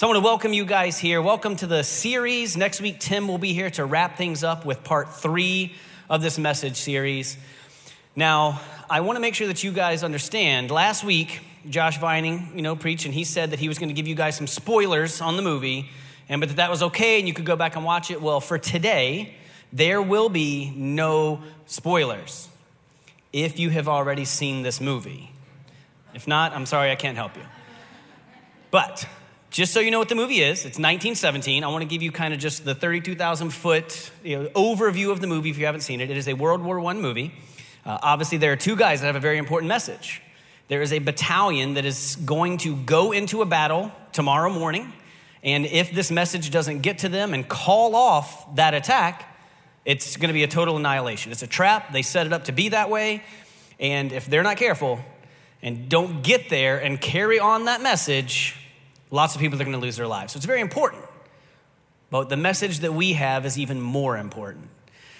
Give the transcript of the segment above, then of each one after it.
So I want to welcome you guys here. Welcome to the series. Next week, Tim will be here to wrap things up with part three of this message series. Now, I want to make sure that you guys understand. Last week, Josh Vining, you know, preached, and he said that he was going to give you guys some spoilers on the movie, and but that that was okay, and you could go back and watch it. Well, for today, there will be no spoilers if you have already seen this movie. If not, I'm sorry, I can't help you. But just so you know what the movie is, it's 1917. I want to give you kind of just the 32,000 foot you know, overview of the movie if you haven't seen it. It is a World War I movie. Uh, obviously, there are two guys that have a very important message. There is a battalion that is going to go into a battle tomorrow morning, and if this message doesn't get to them and call off that attack, it's going to be a total annihilation. It's a trap. They set it up to be that way, and if they're not careful and don't get there and carry on that message, lots of people are going to lose their lives. So it's very important. But the message that we have is even more important.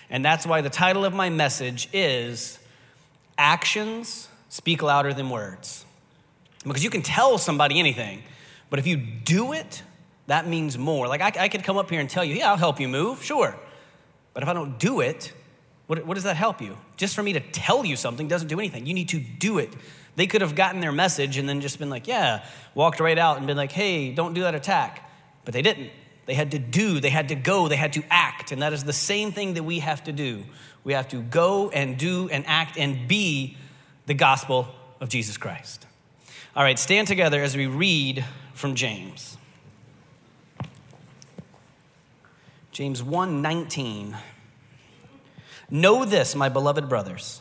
And that's why the title of my message is Actions Speak Louder Than Words. Because you can tell somebody anything, but if you do it, that means more. Like I, I could come up here and tell you, yeah, I'll help you move, sure. But if I don't do it, what, what does that help you? Just for me to tell you something doesn't do anything. You need to do it. They could have gotten their message and then just been like, yeah, walked right out and been like, hey, don't do that attack. But they didn't. They had to do, they had to go, they had to act. And that is the same thing that we have to do. We have to go and do and act and be the gospel of Jesus Christ. All right, stand together as we read from James. James 1:19 Know this, my beloved brothers.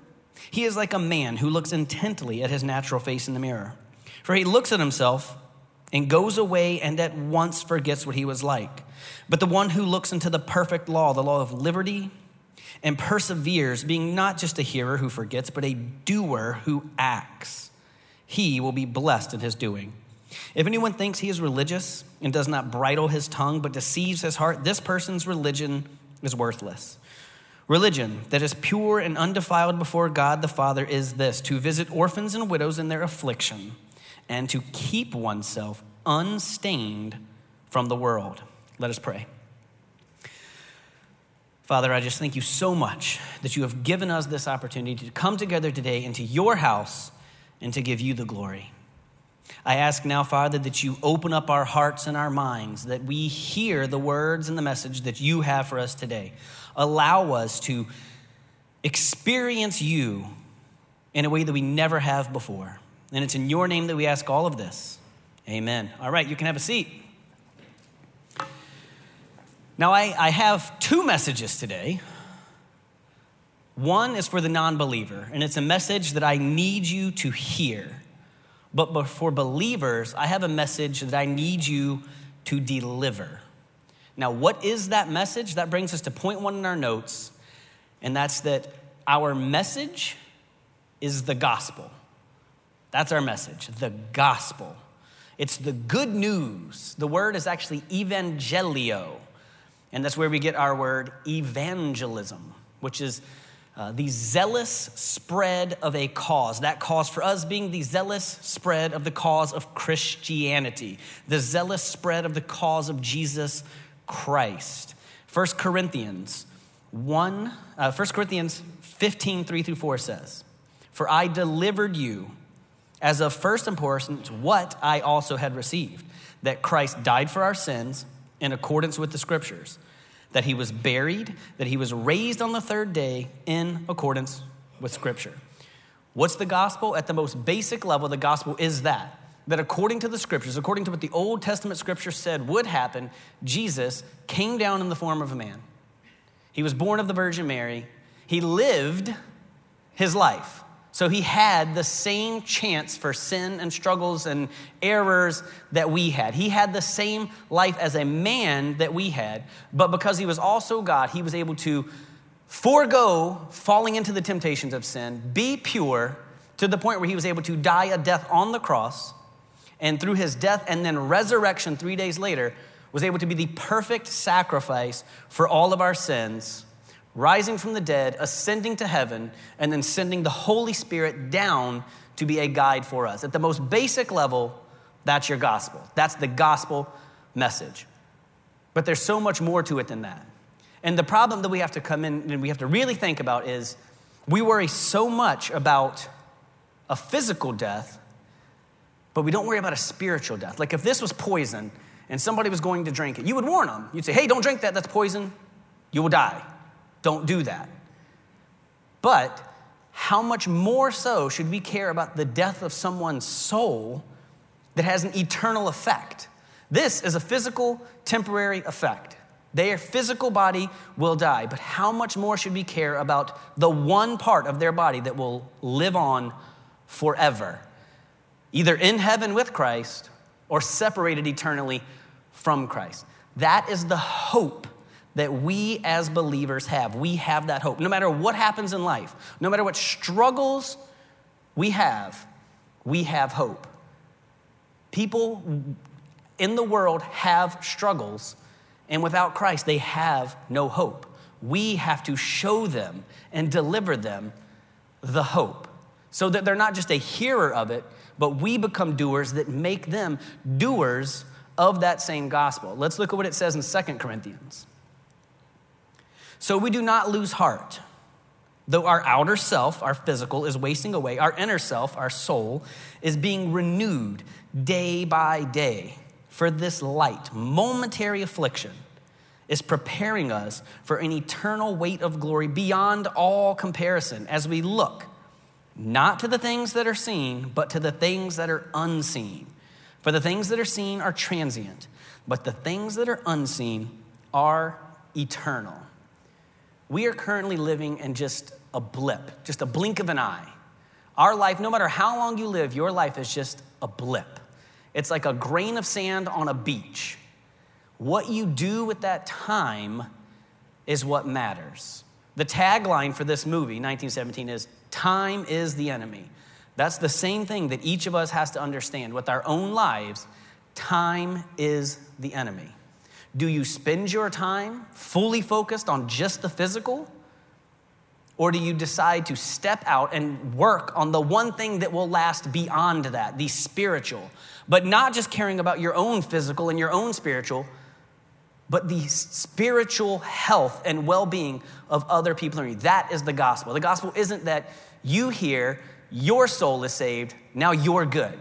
he is like a man who looks intently at his natural face in the mirror. For he looks at himself and goes away and at once forgets what he was like. But the one who looks into the perfect law, the law of liberty, and perseveres, being not just a hearer who forgets, but a doer who acts, he will be blessed in his doing. If anyone thinks he is religious and does not bridle his tongue, but deceives his heart, this person's religion is worthless. Religion that is pure and undefiled before God the Father is this to visit orphans and widows in their affliction and to keep oneself unstained from the world. Let us pray. Father, I just thank you so much that you have given us this opportunity to come together today into your house and to give you the glory. I ask now, Father, that you open up our hearts and our minds, that we hear the words and the message that you have for us today. Allow us to experience you in a way that we never have before. And it's in your name that we ask all of this. Amen. All right, you can have a seat. Now, I, I have two messages today. One is for the non believer, and it's a message that I need you to hear. But for believers, I have a message that I need you to deliver. Now, what is that message? That brings us to point one in our notes, and that's that our message is the gospel. That's our message, the gospel. It's the good news. The word is actually evangelio, and that's where we get our word evangelism, which is uh, the zealous spread of a cause. That cause for us being the zealous spread of the cause of Christianity, the zealous spread of the cause of Jesus Christ. 1 Corinthians 1, uh, 1 Corinthians 15, 3 through 4 says, For I delivered you as of first importance what I also had received that Christ died for our sins in accordance with the scriptures that he was buried, that he was raised on the third day in accordance with Scripture. What's the gospel? At the most basic level, the gospel is that. That according to the scriptures, according to what the Old Testament scripture said would happen, Jesus came down in the form of a man. He was born of the Virgin Mary. He lived his life. So he had the same chance for sin and struggles and errors that we had. He had the same life as a man that we had, but because he was also God, he was able to forego falling into the temptations of sin, be pure to the point where he was able to die a death on the cross, and through his death and then resurrection three days later, was able to be the perfect sacrifice for all of our sins rising from the dead, ascending to heaven, and then sending the Holy Spirit down to be a guide for us. At the most basic level, that's your gospel. That's the gospel message. But there's so much more to it than that. And the problem that we have to come in and we have to really think about is we worry so much about a physical death, but we don't worry about a spiritual death. Like if this was poison and somebody was going to drink it, you would warn them. You'd say, hey, don't drink that, that's poison. You will die. Don't do that. But how much more so should we care about the death of someone's soul that has an eternal effect? This is a physical, temporary effect. Their physical body will die, but how much more should we care about the one part of their body that will live on forever? Either in heaven with Christ or separated eternally from Christ. That is the hope that we as believers have. We have that hope. No matter what happens in life, no matter what struggles we have, we have hope. People in the world have struggles, and without Christ, they have no hope. We have to show them and deliver them the hope so that they're not just a hearer of it, but we become doers that make them doers of that same gospel. Let's look at what it says in Second Corinthians. So we do not lose heart. Though our outer self, our physical, is wasting away, our inner self, our soul, is being renewed day by day. For this light, momentary affliction is preparing us for an eternal weight of glory beyond all comparison as we look not to the things that are seen, but to the things that are unseen. For the things that are seen are transient, but the things that are unseen are eternal. We are currently living in just a blip, just a blink of an eye. Our life, no matter how long you live, your life is just a blip. It's like a grain of sand on a beach. What you do with that time is what matters. The tagline for this movie, 1917, is Time is the enemy. That's the same thing that each of us has to understand with our own lives. Time is the enemy. Do you spend your time fully focused on just the physical? Or do you decide to step out and work on the one thing that will last beyond that, the spiritual? But not just caring about your own physical and your own spiritual, but the spiritual health and well being of other people around you. That is the gospel. The gospel isn't that you hear, your soul is saved, now you're good.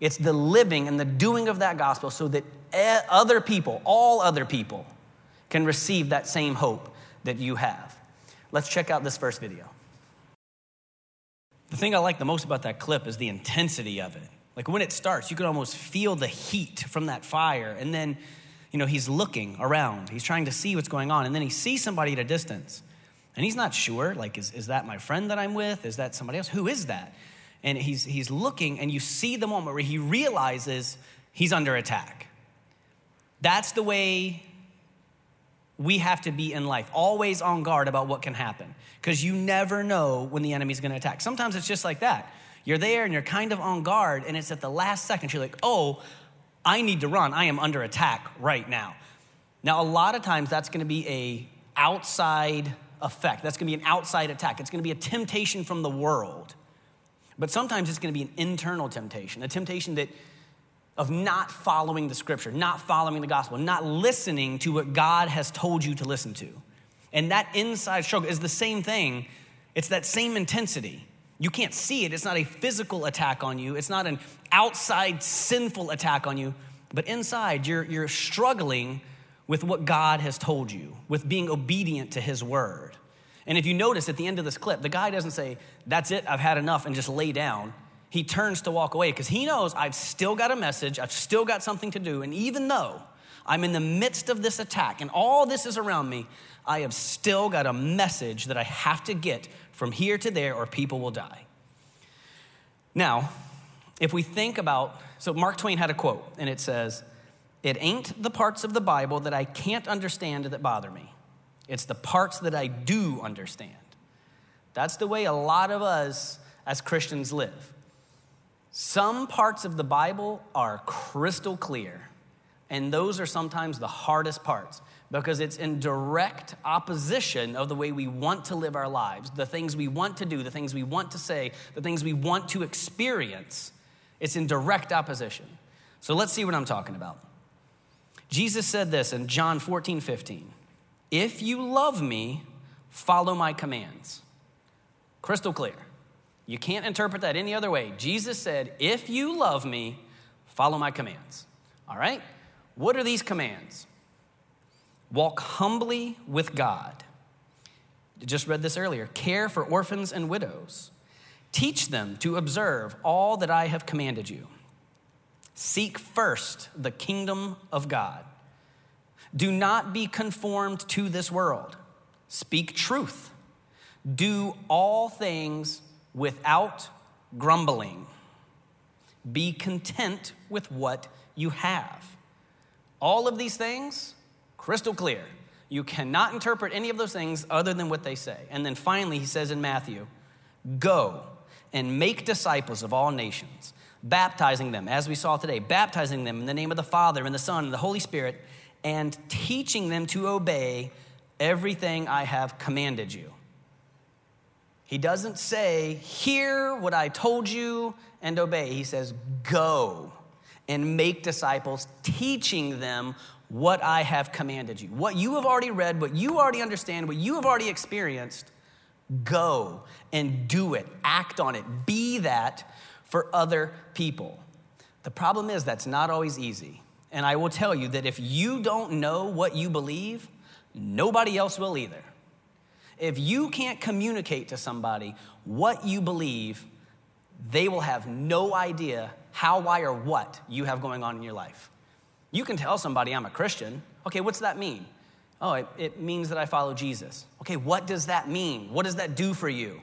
It's the living and the doing of that gospel so that other people, all other people, can receive that same hope that you have. Let's check out this first video. The thing I like the most about that clip is the intensity of it. Like when it starts, you can almost feel the heat from that fire. And then, you know, he's looking around, he's trying to see what's going on. And then he sees somebody at a distance. And he's not sure, like, is, is that my friend that I'm with? Is that somebody else? Who is that? And he's, he's looking, and you see the moment where he realizes he's under attack. That's the way we have to be in life, always on guard about what can happen, because you never know when the enemy's gonna attack. Sometimes it's just like that. You're there and you're kind of on guard, and it's at the last second, you're like, oh, I need to run. I am under attack right now. Now, a lot of times that's gonna be a outside effect. That's gonna be an outside attack. It's gonna be a temptation from the world. But sometimes it's gonna be an internal temptation, a temptation that of not following the scripture, not following the gospel, not listening to what God has told you to listen to. And that inside struggle is the same thing, it's that same intensity. You can't see it, it's not a physical attack on you, it's not an outside sinful attack on you, but inside you're, you're struggling with what God has told you, with being obedient to His word. And if you notice at the end of this clip, the guy doesn't say, That's it, I've had enough, and just lay down he turns to walk away because he knows I've still got a message, I've still got something to do. And even though I'm in the midst of this attack and all this is around me, I have still got a message that I have to get from here to there or people will die. Now, if we think about, so Mark Twain had a quote, and it says, It ain't the parts of the Bible that I can't understand that bother me, it's the parts that I do understand. That's the way a lot of us as Christians live. Some parts of the Bible are crystal clear, and those are sometimes the hardest parts because it's in direct opposition of the way we want to live our lives, the things we want to do, the things we want to say, the things we want to experience. It's in direct opposition. So let's see what I'm talking about. Jesus said this in John 14, 15. If you love me, follow my commands. Crystal clear. You can't interpret that any other way. Jesus said, If you love me, follow my commands. All right? What are these commands? Walk humbly with God. Just read this earlier. Care for orphans and widows. Teach them to observe all that I have commanded you. Seek first the kingdom of God. Do not be conformed to this world. Speak truth. Do all things without grumbling. Be content with what you have. All of these things, crystal clear. You cannot interpret any of those things other than what they say. And then finally, he says in Matthew, Go and make disciples of all nations, baptizing them, as we saw today, baptizing them in the name of the Father and the Son and the Holy Spirit, and teaching them to obey everything I have commanded you. He doesn't say, Hear what I told you and obey. He says, Go and make disciples, teaching them what I have commanded you. What you have already read, what you already understand, what you have already experienced, go and do it. Act on it. Be that for other people. The problem is that's not always easy. And I will tell you that if you don't know what you believe, nobody else will either. If you can't communicate to somebody what you believe, they will have no idea how, why, or what you have going on in your life. You can tell somebody, I'm a Christian. Okay, what's that mean? Oh, it, it means that I follow Jesus. Okay, what does that mean? What does that do for you?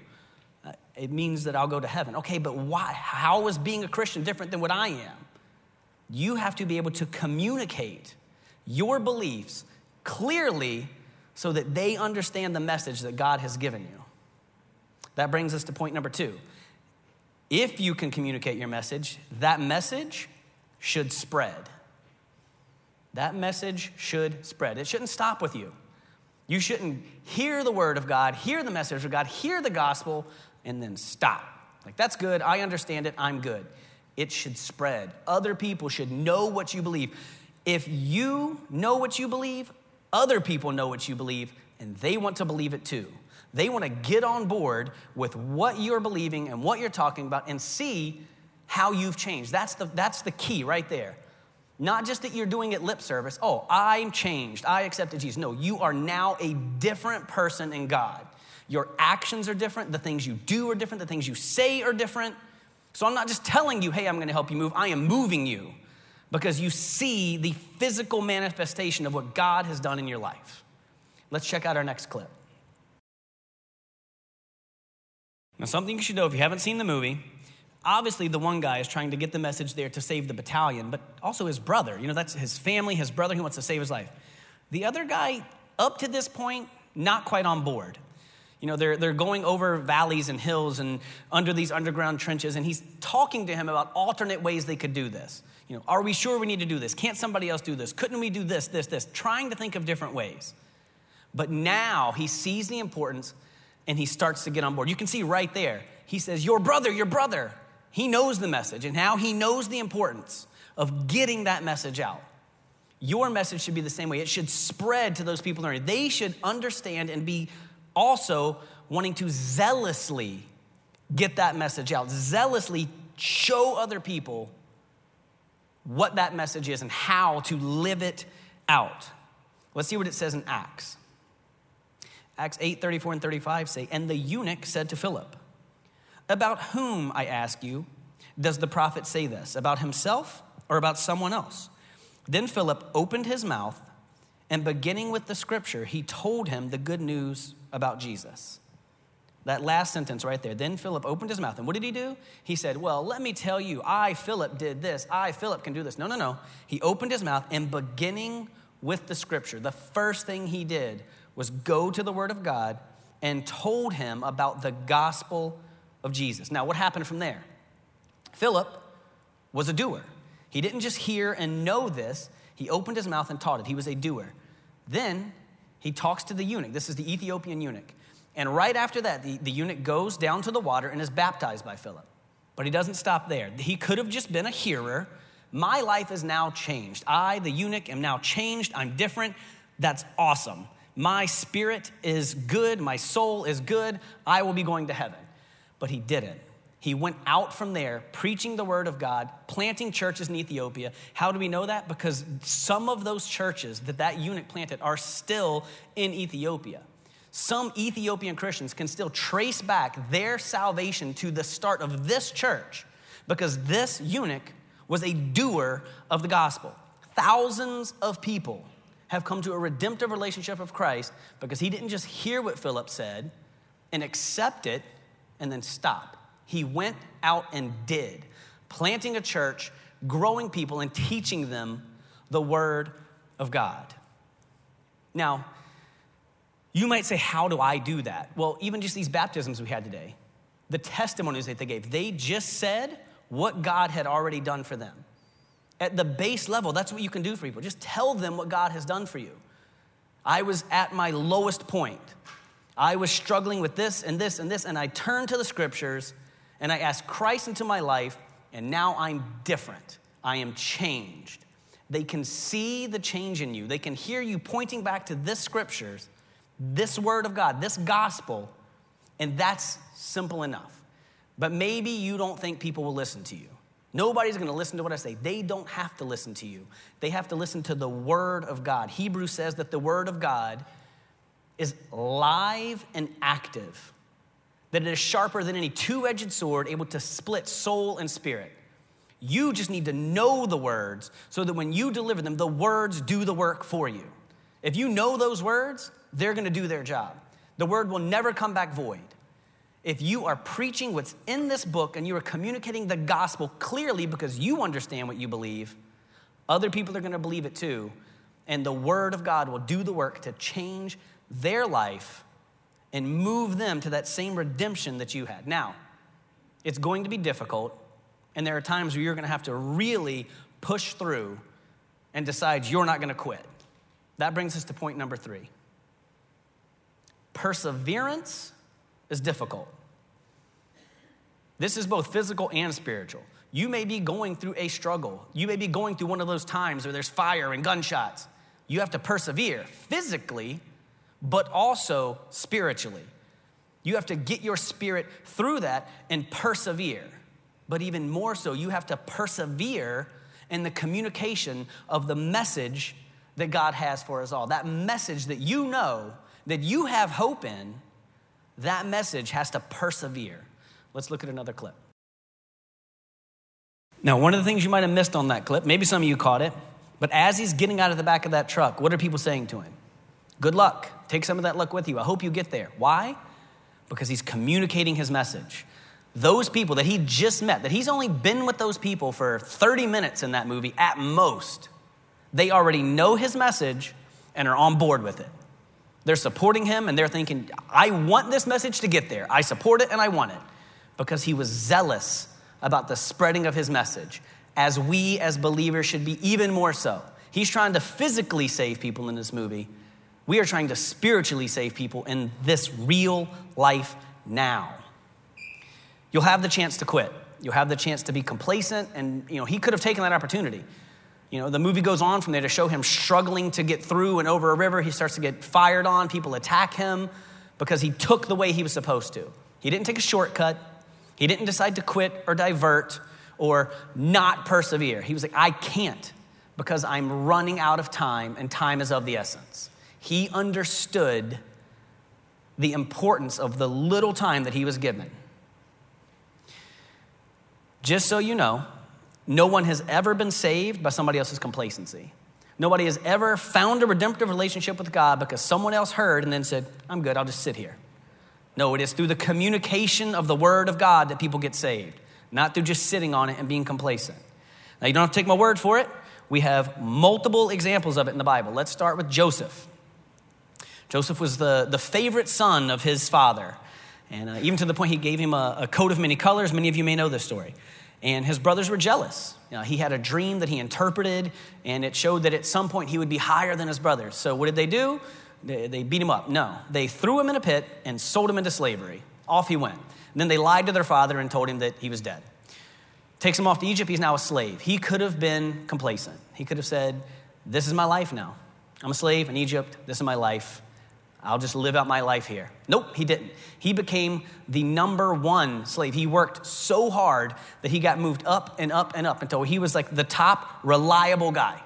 Uh, it means that I'll go to heaven. Okay, but why? How is being a Christian different than what I am? You have to be able to communicate your beliefs clearly so that they understand the message that God has given you. That brings us to point number two. If you can communicate your message, that message should spread. That message should spread. It shouldn't stop with you. You shouldn't hear the word of God, hear the message of God, hear the gospel, and then stop. Like, that's good. I understand it. I'm good. It should spread. Other people should know what you believe. If you know what you believe, other people know what you believe, and they want to believe it too. They want to get on board with what you're believing and what you're talking about and see how you've changed. That's the, that's the key right there. Not just that you're doing it lip service. Oh, I'm changed. I accepted Jesus. No, you are now a different person in God. Your actions are different. The things you do are different. The things you say are different. So I'm not just telling you, hey, I'm going to help you move. I am moving you because you see the physical manifestation of what God has done in your life. Let's check out our next clip. Now, something you should know if you haven't seen the movie, obviously the one guy is trying to get the message there to save the battalion, but also his brother. You know, that's his family, his brother, he wants to save his life. The other guy, up to this point, not quite on board. You know, they're, they're going over valleys and hills and under these underground trenches, and he's talking to him about alternate ways they could do this. You know, are we sure we need to do this? Can't somebody else do this? Couldn't we do this, this, this? Trying to think of different ways. But now he sees the importance and he starts to get on board. You can see right there, he says, Your brother, your brother. He knows the message and now he knows the importance of getting that message out. Your message should be the same way. It should spread to those people in They should understand and be also wanting to zealously get that message out, zealously show other people what that message is and how to live it out. Let's see what it says in Acts. Acts 8 34 and 35 say, And the eunuch said to Philip, About whom, I ask you, does the prophet say this? About himself or about someone else? Then Philip opened his mouth, and beginning with the scripture, he told him the good news about Jesus. that last sentence right there. Then Philip opened his mouth. And what did he do? He said, Well, let me tell you, I, Philip, did this. I, Philip, can do this. No, no, no. He opened his mouth and beginning with the scripture, the first thing he did was go to the word of God and told him about the gospel of Jesus. Now, what happened from there? Philip was a doer. He didn't just hear and know this, he opened his mouth and taught it. He was a doer. Then he talks to the eunuch. This is the Ethiopian eunuch. And right after that, the, the eunuch goes down to the water and is baptized by Philip. But he doesn't stop there. He could have just been a hearer. My life is now changed. I, the eunuch, am now changed. I'm different. That's awesome. My spirit is good. My soul is good. I will be going to heaven. But he didn't. He went out from there preaching the word of God, planting churches in Ethiopia. How do we know that? Because some of those churches that that eunuch planted are still in Ethiopia. Some Ethiopian Christians can still trace back their salvation to the start of this church because this eunuch was a doer of the gospel. Thousands of people have come to a redemptive relationship of Christ because he didn't just hear what Philip said and accept it and then stop. He went out and did, planting a church, growing people, and teaching them the word of God. Now, you might say, How do I do that? Well, even just these baptisms we had today, the testimonies that they gave, they just said what God had already done for them. At the base level, that's what you can do for people. Just tell them what God has done for you. I was at my lowest point. I was struggling with this and this and this, and I turned to the scriptures and I asked Christ into my life, and now I'm different. I am changed. They can see the change in you, they can hear you pointing back to this scriptures this word of God, this gospel, and that's simple enough. But maybe you don't think people will listen to you. Nobody's going to listen to what I say. They don't have to listen to you. They have to listen to the word of God. Hebrews says that the word of God is live and active, that it is sharper than any two edged sword, able to split soul and spirit. You just need to know the words so that when you deliver them, the words do the work for you. If you know those words, they're to do their job. The word will never come back void. If you are preaching what's in this book and you are communicating the gospel clearly because you understand what you believe, other people are to believe it too. And the word of God will do the work to change their life and move them to that same redemption that you had. Now, it's going to be difficult, and there are times where you're going to have to really push through and decide you're not going to quit. That brings us to point number three. Perseverance is difficult. This is both physical and spiritual. You may be going through a struggle. You may be going through one of those times where there's fire and gunshots. You have to persevere physically, but also spiritually. You have to get your spirit through that and persevere. But even more so, you have to persevere in the communication of the message that God has for us all. That message that you know that you have hope in, that message has to persevere. Let's look at another clip. Now, one of the things you might have missed on that clip, maybe some of you caught it, but as he's getting out of the back of that truck, what are people saying to him? Good luck. Take some of that luck with you. I hope you get there. Why? Because he's communicating his message. Those people that he just met, that he's only been with those people for 30 minutes in that movie at most, they already know his message and are on board with it. They're supporting him and they're thinking, I want this message to get there. I support it and I want it because he was zealous about the spreading of his message, as we as believers should be even more so. He's trying to physically save people in this movie. We are trying to spiritually save people in this real life now. You'll have the chance to quit. You'll have the chance to be complacent, and you know he could have taken that opportunity. You know, the movie goes on from there to show him struggling to get through and over a river. He starts to get fired on. People attack him because he took the way he was supposed to. He didn't take a shortcut. He didn't decide to quit or divert or not persevere. He was like, I can't because I'm running out of time and time is of the essence. He understood the importance of the little time that he was given. Just so you know, no one has ever been saved by somebody else's complacency. Nobody has ever found a redemptive relationship with God because someone else heard and then said, I'm good, I'll just sit here. No, it is through the communication of the Word of God that people get saved, not through just sitting on it and being complacent. Now, you don't have to take my word for it. We have multiple examples of it in the Bible. Let's start with Joseph. Joseph was the, the favorite son of his father, and uh, even to the point he gave him a, a coat of many colors. Many of you may know this story. And his brothers were jealous. You know, he had a dream that he interpreted, and it showed that at some point he would be higher than his brothers. So, what did they do? They, they beat him up. No, they threw him in a pit and sold him into slavery. Off he went. And then they lied to their father and told him that he was dead. Takes him off to Egypt. He's now a slave. He could have been complacent. He could have said, This is my life now. I'm a slave in Egypt. This is my life. I'll just live out my life here. Nope, he didn't. He became the number one slave. He worked so hard that he got moved up and up and up until he was like the top reliable guy.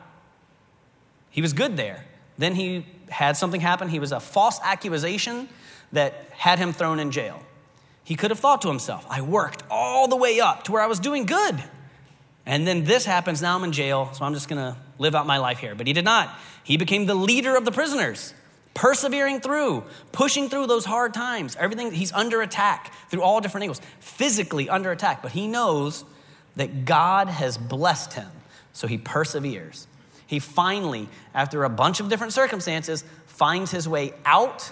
He was good there. Then he had something happen. He was a false accusation that had him thrown in jail. He could have thought to himself, I worked all the way up to where I was doing good. And then this happens, now I'm in jail, so I'm just gonna live out my life here. But he did not. He became the leader of the prisoners persevering through, pushing through those hard times. Everything, he's under attack through all different angles, physically under attack, but he knows that God has blessed him, so he perseveres. He finally, after a bunch of different circumstances, finds his way out.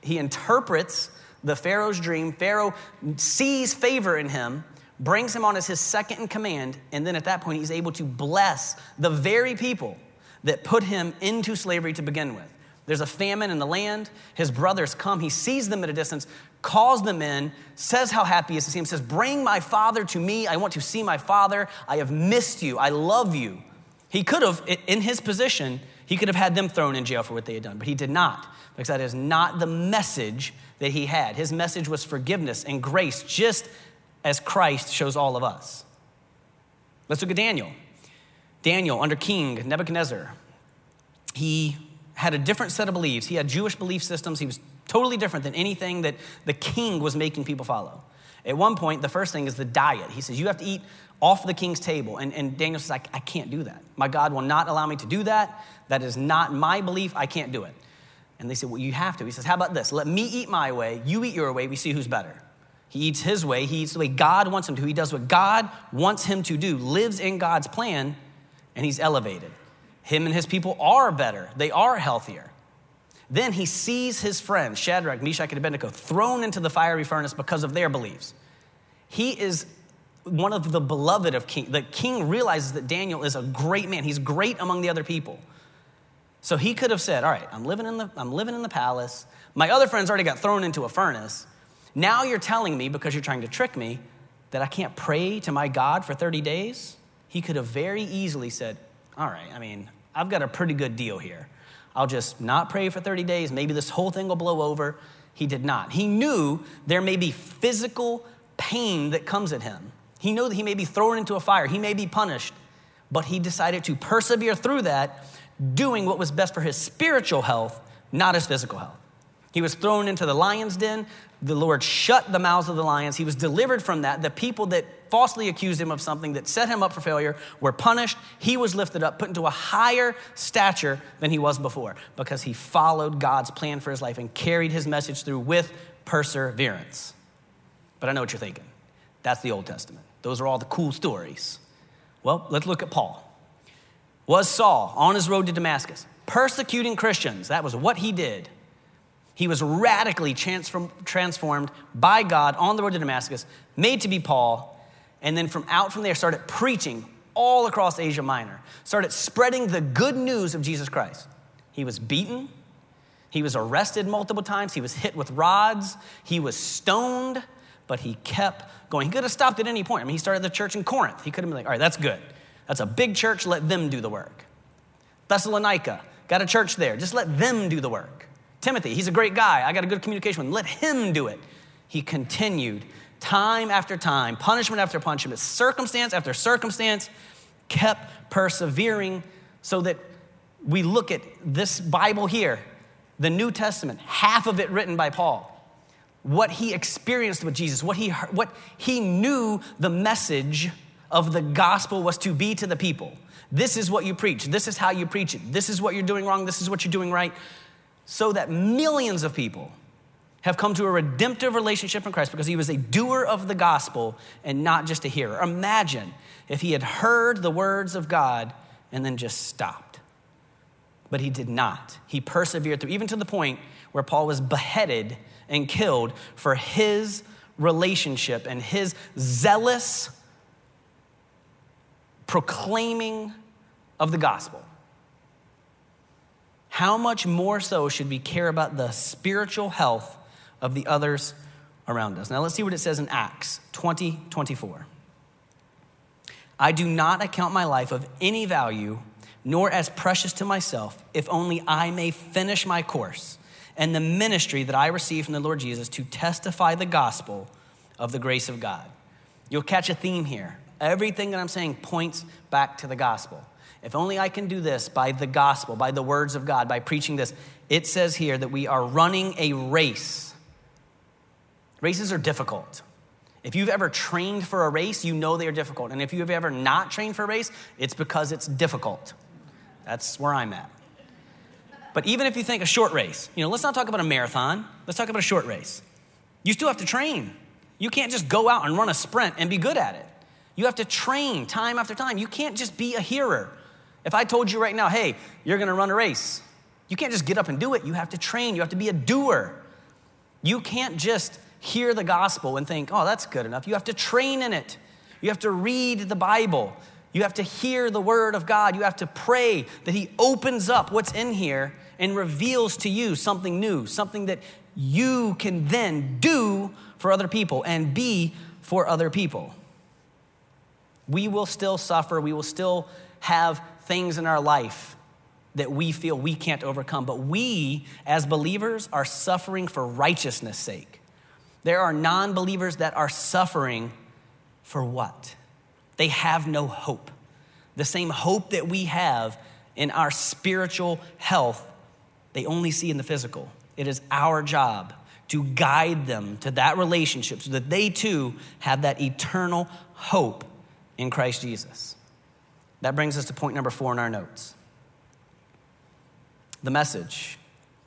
He interprets the Pharaoh's dream. Pharaoh sees favor in him, brings him on as his second in command, and then at that point, he's able to bless the very people that put him into slavery to begin with. There's a famine in the land. His brothers come. He sees them at a distance, calls them in, says how happy he is to see him, says, Bring my father to me. I want to see my father. I have missed you. I love you. He could have, in his position, he could have had them thrown in jail for what they had done, but he did not, because that is not the message that he had. His message was forgiveness and grace, just as Christ shows all of us. Let's look at Daniel. Daniel, under King Nebuchadnezzar, he had a different set of beliefs. He had Jewish belief systems. He was totally different than anything that the king was making people follow. At one point, the first thing is the diet. He says, You have to eat off the king's table. And, and Daniel says, I, I can't do that. My God will not allow me to do that. That is not my belief. I can't do it. And they said, Well, you have to. He says, How about this? Let me eat my way. You eat your way. We see who's better. He eats his way. He eats the way God wants him to. He does what God wants him to do, lives in God's plan, and he's elevated. Him and his people are better, they are healthier. Then he sees his friends, Shadrach, Meshach, and Abednego, thrown into the fiery furnace because of their beliefs. He is one of the beloved of king. The king realizes that Daniel is a great man. He's great among the other people. So he could have said, All right, I'm living in the, I'm living in the palace. My other friends already got thrown into a furnace. Now you're telling me, because you're trying to trick me, that I can't pray to my God for 30 days? He could have very easily said, All right, I mean, I've got a pretty good deal here. I'll just not pray for 30 days. Maybe this whole thing will blow over. He did not. He knew there may be physical pain that comes at him. He knew that he may be thrown into a fire, he may be punished, but he decided to persevere through that, doing what was best for his spiritual health, not his physical health. He was thrown into the lion's den. The Lord shut the mouths of the lions. He was delivered from that. The people that falsely accused him of something that set him up for failure were punished. He was lifted up, put into a higher stature than he was before because he followed God's plan for his life and carried his message through with perseverance. But I know what you're thinking. That's the Old Testament. Those are all the cool stories. Well, let's look at Paul. Was Saul on his road to Damascus persecuting Christians? That was what he did. He was radically transformed by God on the road to Damascus, made to be Paul, and then from out from there started preaching all across Asia Minor, started spreading the good news of Jesus Christ. He was beaten, he was arrested multiple times, he was hit with rods, he was stoned, but he kept going. He could have stopped at any point. I mean, he started the church in Corinth. He could have been like, all right, that's good. That's a big church, let them do the work. Thessalonica, got a church there, just let them do the work. Timothy, he's a great guy. I got a good communication with him. Let him do it. He continued time after time, punishment after punishment, circumstance after circumstance, kept persevering so that we look at this Bible here, the New Testament, half of it written by Paul. What he experienced with Jesus, what he, what he knew the message of the gospel was to be to the people. This is what you preach. This is how you preach it. This is what you're doing wrong. This is what you're doing right. So that millions of people have come to a redemptive relationship in Christ because he was a doer of the gospel and not just a hearer. Imagine if he had heard the words of God and then just stopped. But he did not. He persevered through, even to the point where Paul was beheaded and killed for his relationship and his zealous proclaiming of the gospel. How much more so should we care about the spiritual health of the others around us? Now let's see what it says in Acts 20 24. I do not account my life of any value, nor as precious to myself, if only I may finish my course and the ministry that I received from the Lord Jesus to testify the gospel of the grace of God. You'll catch a theme here. Everything that I'm saying points back to the gospel. If only I can do this by the gospel, by the words of God, by preaching this. It says here that we are running a race. Races are difficult. If you've ever trained for a race, you know they are difficult. And if you've ever not trained for a race, it's because it's difficult. That's where I'm at. But even if you think a short race, you know, let's not talk about a marathon, let's talk about a short race. You still have to train. You can't just go out and run a sprint and be good at it. You have to train time after time. You can't just be a hearer. If I told you right now, hey, you're gonna run a race, you can't just get up and do it. You have to train, you have to be a doer. You can't just hear the gospel and think, oh, that's good enough. You have to train in it. You have to read the Bible. You have to hear the word of God. You have to pray that He opens up what's in here and reveals to you something new, something that you can then do for other people and be for other people. We will still suffer, we will still have things in our life that we feel we can't overcome, but we, as believers, are suffering for righteousness' sake. There are non believers that are suffering for what? They have no hope. The same hope that we have in our spiritual health, they only see in the physical. It is our job to guide them to that relationship so that they too have that eternal hope in Christ Jesus. That brings us to point number four in our notes. The message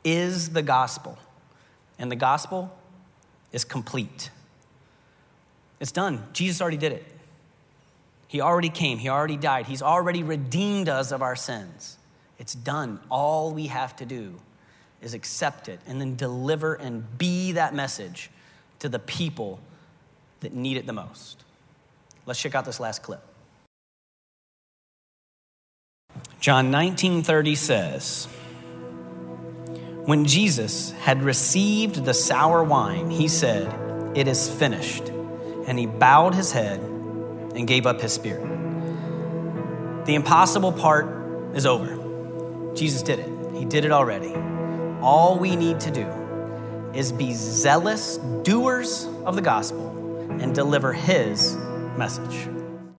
is the gospel, and the gospel is complete. It's done. Jesus already did it. He already came, He already died, He's already redeemed us of our sins. It's done. All we have to do is accept it and then deliver and be that message to the people that need it the most. Let's check out this last clip. John 19:30 says, When Jesus had received the sour wine, he said, "It is finished." And he bowed his head and gave up his spirit. The impossible part is over. Jesus did it. He did it already. All we need to do is be zealous doers of the gospel and deliver his message.